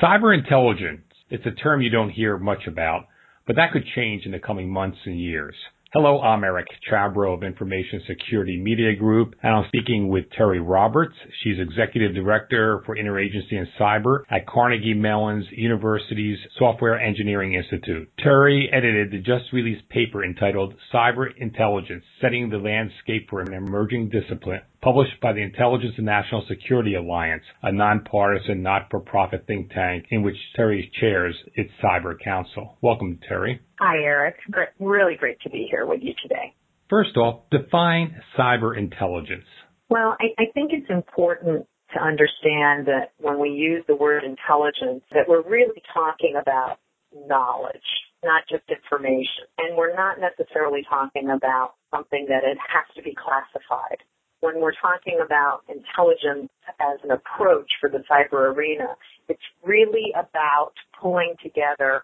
Cyber intelligence, it's a term you don't hear much about, but that could change in the coming months and years. Hello, I'm Eric Chabrow of Information Security Media Group, and I'm speaking with Terry Roberts. She's Executive Director for Interagency and Cyber at Carnegie Mellon's University's Software Engineering Institute. Terry edited the just released paper entitled Cyber Intelligence, Setting the Landscape for an Emerging Discipline, published by the Intelligence and National Security Alliance, a nonpartisan, not-for-profit think tank in which Terry chairs its Cyber Council. Welcome, Terry. Hi, Eric. Great, really great to be here with you today. First off, define cyber intelligence. Well, I, I think it's important to understand that when we use the word intelligence, that we're really talking about knowledge, not just information. And we're not necessarily talking about something that it has to be classified when we're talking about intelligence as an approach for the cyber arena, it's really about pulling together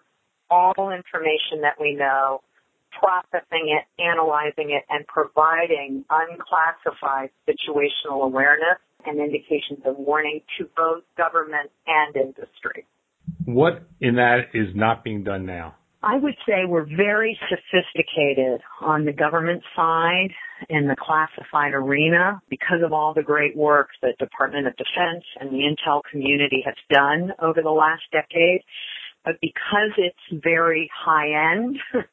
all information that we know, processing it, analyzing it, and providing unclassified situational awareness and indications of warning to both government and industry. What in that is not being done now? I would say we're very sophisticated on the government side in the classified arena because of all the great work that Department of Defense and the intel community has done over the last decade. But because it's very high end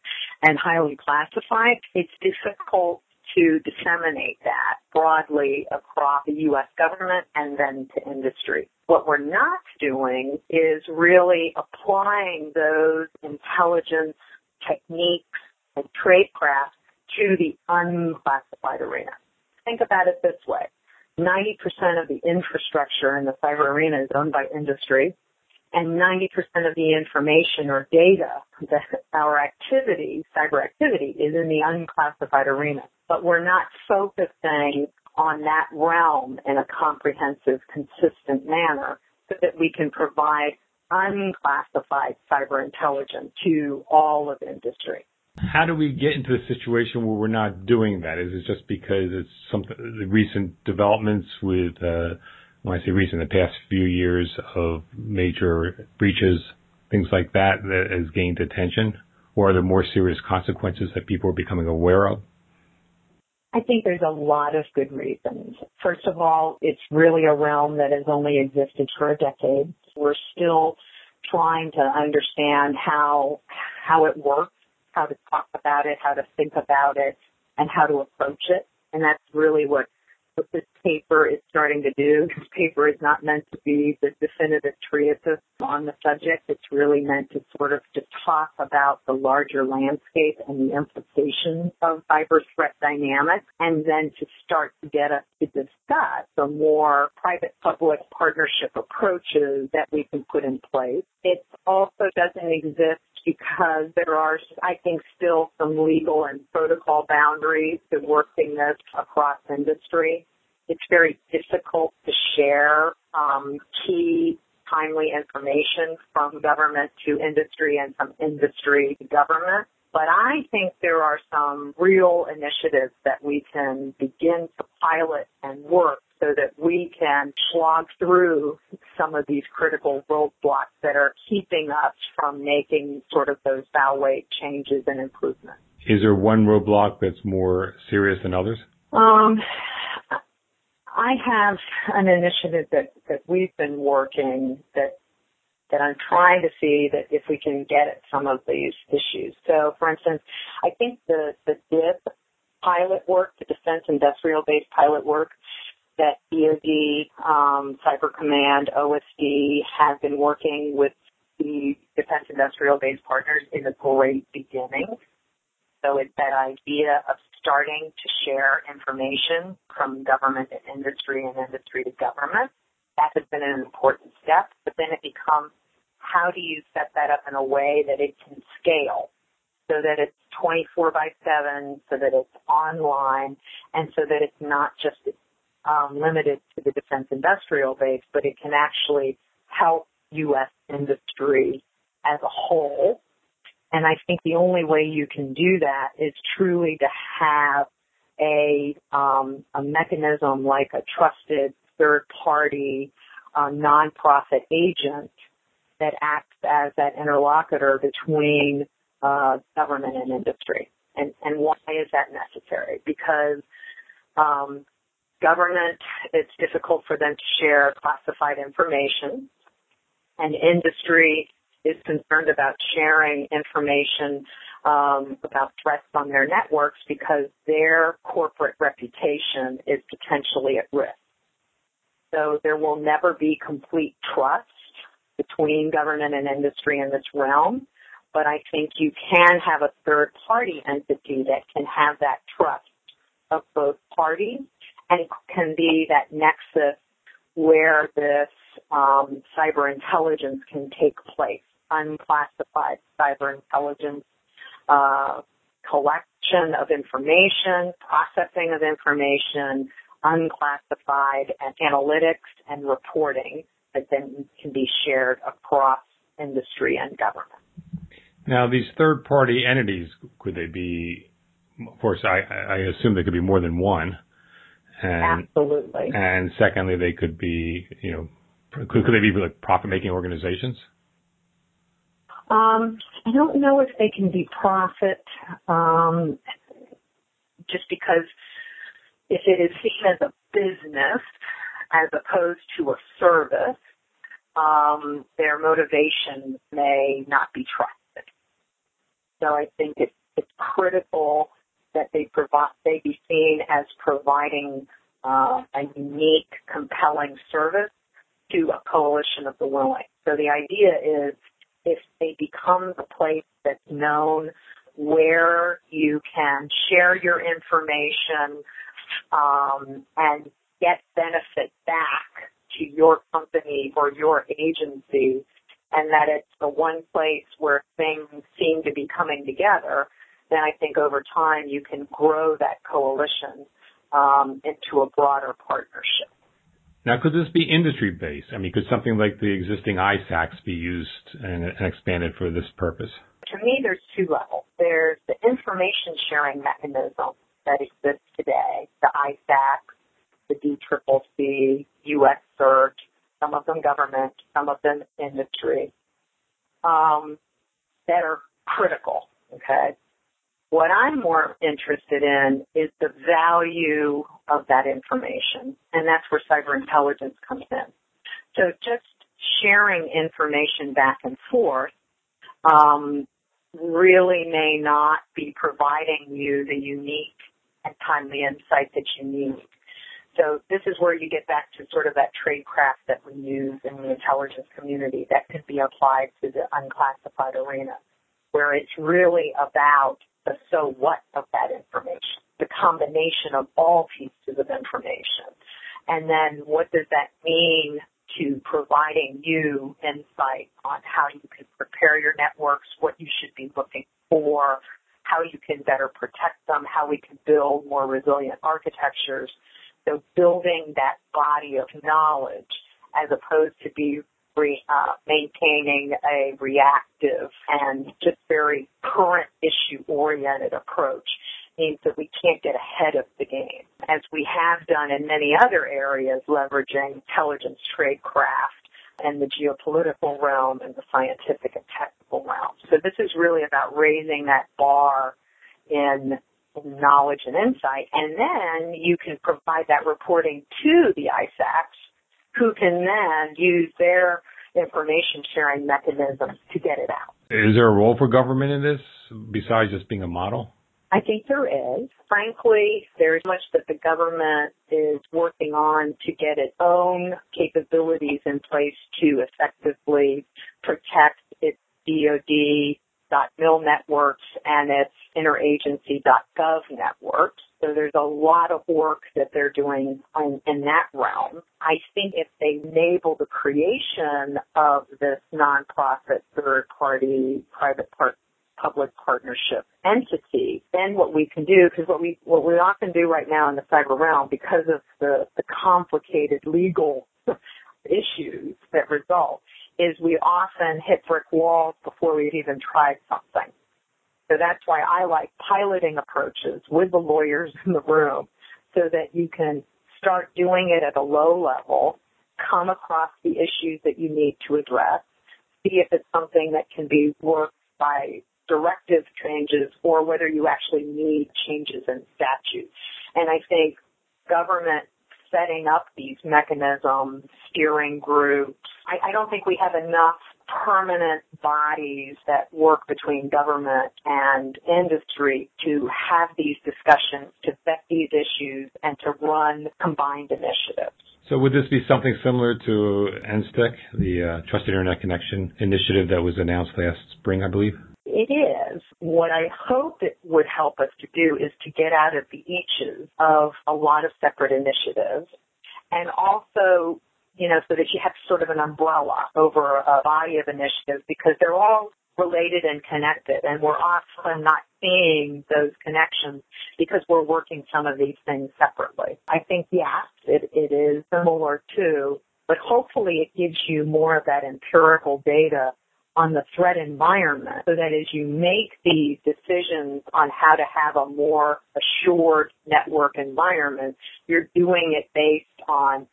and highly classified, it's difficult to disseminate that broadly across the U.S. government and then to industry. What we're not doing is really applying those intelligence techniques and tradecraft to the unclassified arena. Think about it this way. 90% of the infrastructure in the cyber arena is owned by industry and 90% of the information or data that our activity, cyber activity, is in the unclassified arena. But we're not focusing on that realm in a comprehensive, consistent manner so that we can provide unclassified cyber intelligence to all of industry. How do we get into a situation where we're not doing that? Is it just because it's some the recent developments with uh, when I say recent, the past few years of major breaches, things like that, that has gained attention? Or are there more serious consequences that people are becoming aware of? I think there's a lot of good reasons. First of all, it's really a realm that has only existed for a decade. We're still trying to understand how how it works, how to talk about it, how to think about it, and how to approach it. And that's really what what this paper is starting to do. This paper is not meant to be the definitive treatise on the subject. It's really meant to sort of to talk about the larger landscape and the implications of cyber threat dynamics and then to start to get us to discuss the more private-public partnership approaches that we can put in place. It also doesn't exist because there are, I think, still some legal and protocol boundaries to working this across industry. It's very difficult to share um, key timely information from government to industry and from industry to government. But I think there are some real initiatives that we can begin to pilot and work so that we can slog through some of these critical roadblocks that are keeping us from making sort of those bow weight changes and improvements. Is there one roadblock that's more serious than others? Um, I have an initiative that, that we've been working that that I'm trying to see that if we can get at some of these issues. So, for instance, I think the the DIB pilot work, the Defense Industrial Base pilot work, that DoD, um, Cyber Command, OSD have been working with the Defense Industrial Base partners in the great beginning. So it's that idea of starting to share information from government to industry and industry to government. That has been an important step, but then it becomes how do you set that up in a way that it can scale so that it's 24 by 7, so that it's online, and so that it's not just um, limited to the defense industrial base, but it can actually help U.S. industry as a whole. And I think the only way you can do that is truly to have a um, a mechanism like a trusted third party uh, nonprofit agent that acts as that interlocutor between uh, government and industry. And, and why is that necessary? Because um, government, it's difficult for them to share classified information, and industry is concerned about sharing information um, about threats on their networks because their corporate reputation is potentially at risk. So there will never be complete trust between government and industry in this realm, but I think you can have a third party entity that can have that trust of both parties and can be that nexus where this um, cyber intelligence can take place, unclassified cyber intelligence uh, collection of information, processing of information, unclassified and analytics and reporting that then can be shared across industry and government. Now, these third-party entities, could they be? Of course, I, I assume they could be more than one. And, Absolutely. And secondly, they could be, you know, could, could they be like profit-making organizations? Um, I don't know if they can be profit, um, just because if it is seen as a business as opposed to a service, um, their motivation may not be trusted. So I think it's, it's critical that they provide, they be seen as providing uh, a unique, compelling service to a coalition of the willing. So the idea is if they become the place that's known where you can share your information um, and get benefit back to your company or your agency and that it's the one place where things seem to be coming together, then I think over time you can grow that coalition um, into a broader partnership. Now, could this be industry based? I mean, could something like the existing ISACs be used and, and expanded for this purpose? To me, there's two levels. There's the information sharing mechanism that exists today, the ISACs, the DCCC, U.S. CERT, some of them government, some of them industry, um, that are critical. Okay. What I'm more interested in is the value of that information, and that's where cyber intelligence comes in. So just sharing information back and forth um, really may not be providing you the unique and timely insight that you need. So this is where you get back to sort of that tradecraft that we use in the intelligence community that could be applied to the unclassified arena, where it's really about the so what of that information, the combination of all pieces of information. And then what does that mean to providing you insight on how you can prepare your networks, what you should be looking for, how you can better protect them, how we can build more resilient architectures. So building that body of knowledge as opposed to be re, uh, maintaining a reactive and just very current issue oriented approach means that we can't get ahead of the game as we have done in many other areas leveraging intelligence tradecraft and the geopolitical realm and the scientific and technical realm. So this is really about raising that bar in knowledge and insight, and then you can provide that reporting to the ISACs who can then use their information sharing mechanisms to get it out. Is there a role for government in this besides just being a model? I think there is. Frankly, there's much that the government is working on to get its own capabilities in place to effectively protect its DoD .mil networks and its interagency.gov networks. So there's a lot of work that they're doing in, in that realm. I think if they enable the creation of this nonprofit third party private part public partnership entity, then what we can do, because what we what we often do right now in the cyber realm, because of the, the complicated legal issues that result, is we often hit brick walls before we've even tried something. So that's why I like piloting approaches with the lawyers in the room so that you can start doing it at a low level, come across the issues that you need to address, see if it's something that can be worked by directive changes or whether you actually need changes in statute. And I think government setting up these mechanisms, steering groups, I, I don't think we have enough permanent bodies that work between government and industry to have these discussions, to vet these issues, and to run combined initiatives. So would this be something similar to NSTIC, the uh, Trusted Internet Connection initiative that was announced last spring, I believe? It is. What I hope it would help us to do is to get out of the eaches of a lot of separate initiatives and also you know, so that you have sort of an umbrella over a body of initiatives because they're all related and connected and we're often not seeing those connections because we're working some of these things separately. I think yes, it, it is similar too, but hopefully it gives you more of that empirical data on the threat environment so that as you make these decisions on how to have a more assured network environment, you're doing it based on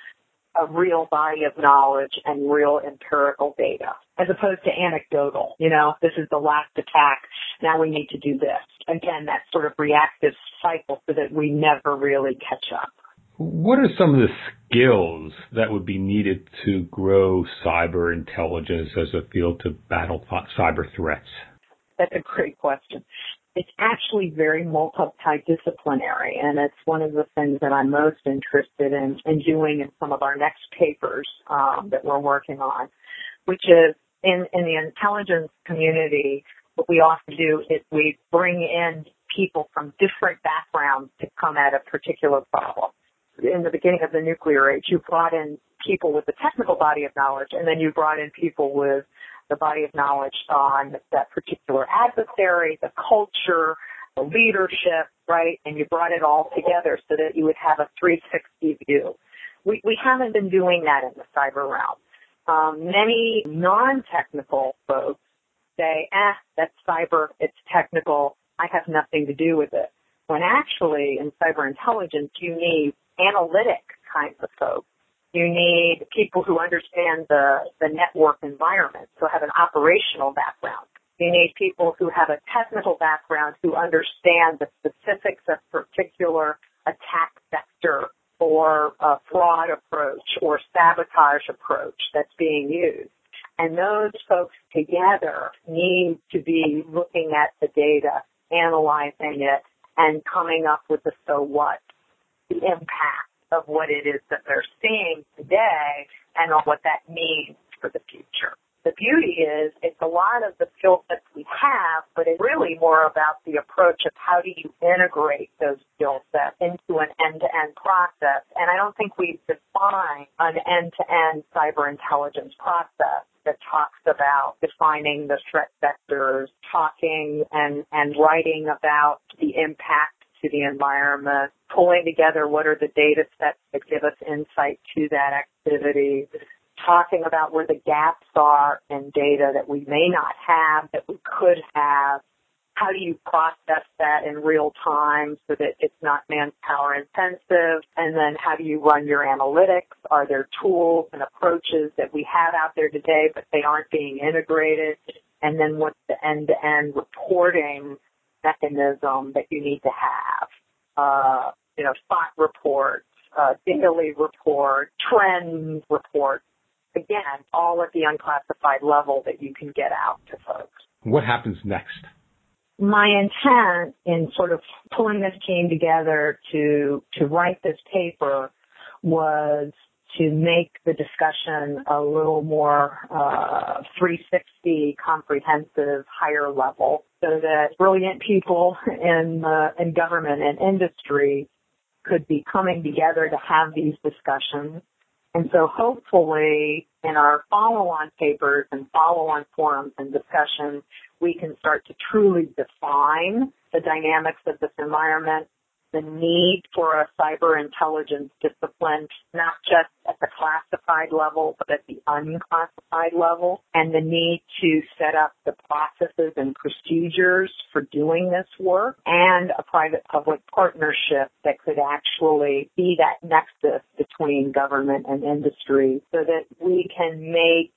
a real body of knowledge and real empirical data as opposed to anecdotal. You know, this is the last attack. Now we need to do this. Again, that sort of reactive cycle so that we never really catch up. What are some of the skills that would be needed to grow cyber intelligence as a field to battle cyber threats? That's a great question it's actually very multidisciplinary and it's one of the things that I'm most interested in, in doing in some of our next papers um, that we're working on, which is in, in the intelligence community, what we often do is we bring in people from different backgrounds to come at a particular problem. In the beginning of the nuclear age, you brought in people with a technical body of knowledge and then you brought in people with the body of knowledge on that particular adversary, the culture, the leadership, right? And you brought it all together so that you would have a 360 view. We, we haven't been doing that in the cyber realm. Um, many non-technical folks say, eh, that's cyber, it's technical, I have nothing to do with it. When actually in cyber intelligence you need analytic kinds of folks you need people who understand the, the network environment, so have an operational background. You need people who have a technical background who understand the specifics of particular attack vector or a fraud approach or sabotage approach that's being used. And those folks together need to be looking at the data, analyzing it, and coming up with the so what, the impact of what it is that they're seeing today and on what that means for the future. The beauty is it's a lot of the skill sets we have, but it's really more about the approach of how do you integrate those skill sets into an end-to-end process. And I don't think we've defined an end-to-end cyber intelligence process that talks about defining the threat vectors, talking and, and writing about the impact to the environment, pulling together what are the data sets that give us insight to that activity, talking about where the gaps are in data that we may not have, that we could have. How do you process that in real time so that it's not manpower intensive? And then how do you run your analytics? Are there tools and approaches that we have out there today, but they aren't being integrated? And then what's the end-to-end reporting mechanism that you need to have. Uh, you know, spot reports, uh, daily report, trend reports. Again, all at the unclassified level that you can get out to folks. What happens next? My intent in sort of pulling this team together to, to write this paper was to make the discussion a little more uh, 360, comprehensive, higher level, so that brilliant people in uh, in government and industry could be coming together to have these discussions. And so hopefully in our follow-on papers and follow-on forums and discussions, we can start to truly define the dynamics of this environment the need for a cyber intelligence discipline, not just at the classified level, but at the unclassified level, and the need to set up the processes and procedures for doing this work, and a private-public partnership that could actually be that nexus between government and industry so that we can make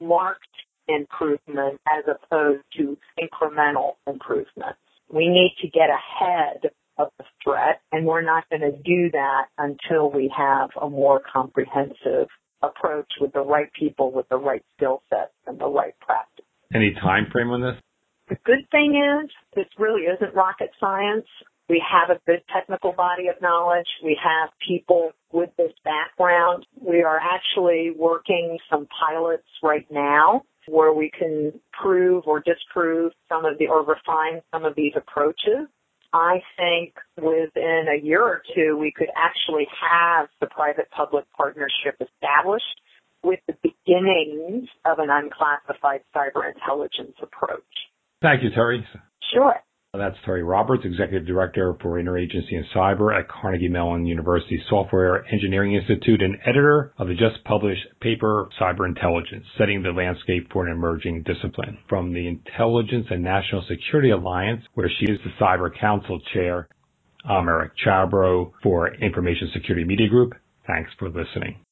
marked improvement as opposed to incremental improvements. We need to get ahead of the threat and we're not going to do that until we have a more comprehensive approach with the right people with the right skill sets and the right practice. Any time frame on this? The good thing is this really isn't rocket science. We have a good technical body of knowledge. We have people with this background. We are actually working some pilots right now where we can prove or disprove some of the or refine some of these approaches. I think within a year or two we could actually have the private public partnership established with the beginnings of an unclassified cyber intelligence approach. Thank you, Terry. Sure. That's Terry Roberts, Executive Director for Interagency and Cyber at Carnegie Mellon University Software Engineering Institute and editor of the just published paper Cyber Intelligence, Setting the Landscape for an Emerging Discipline from the Intelligence and National Security Alliance, where she is the Cyber Council Chair. I'm Eric Chabrow for Information Security Media Group. Thanks for listening.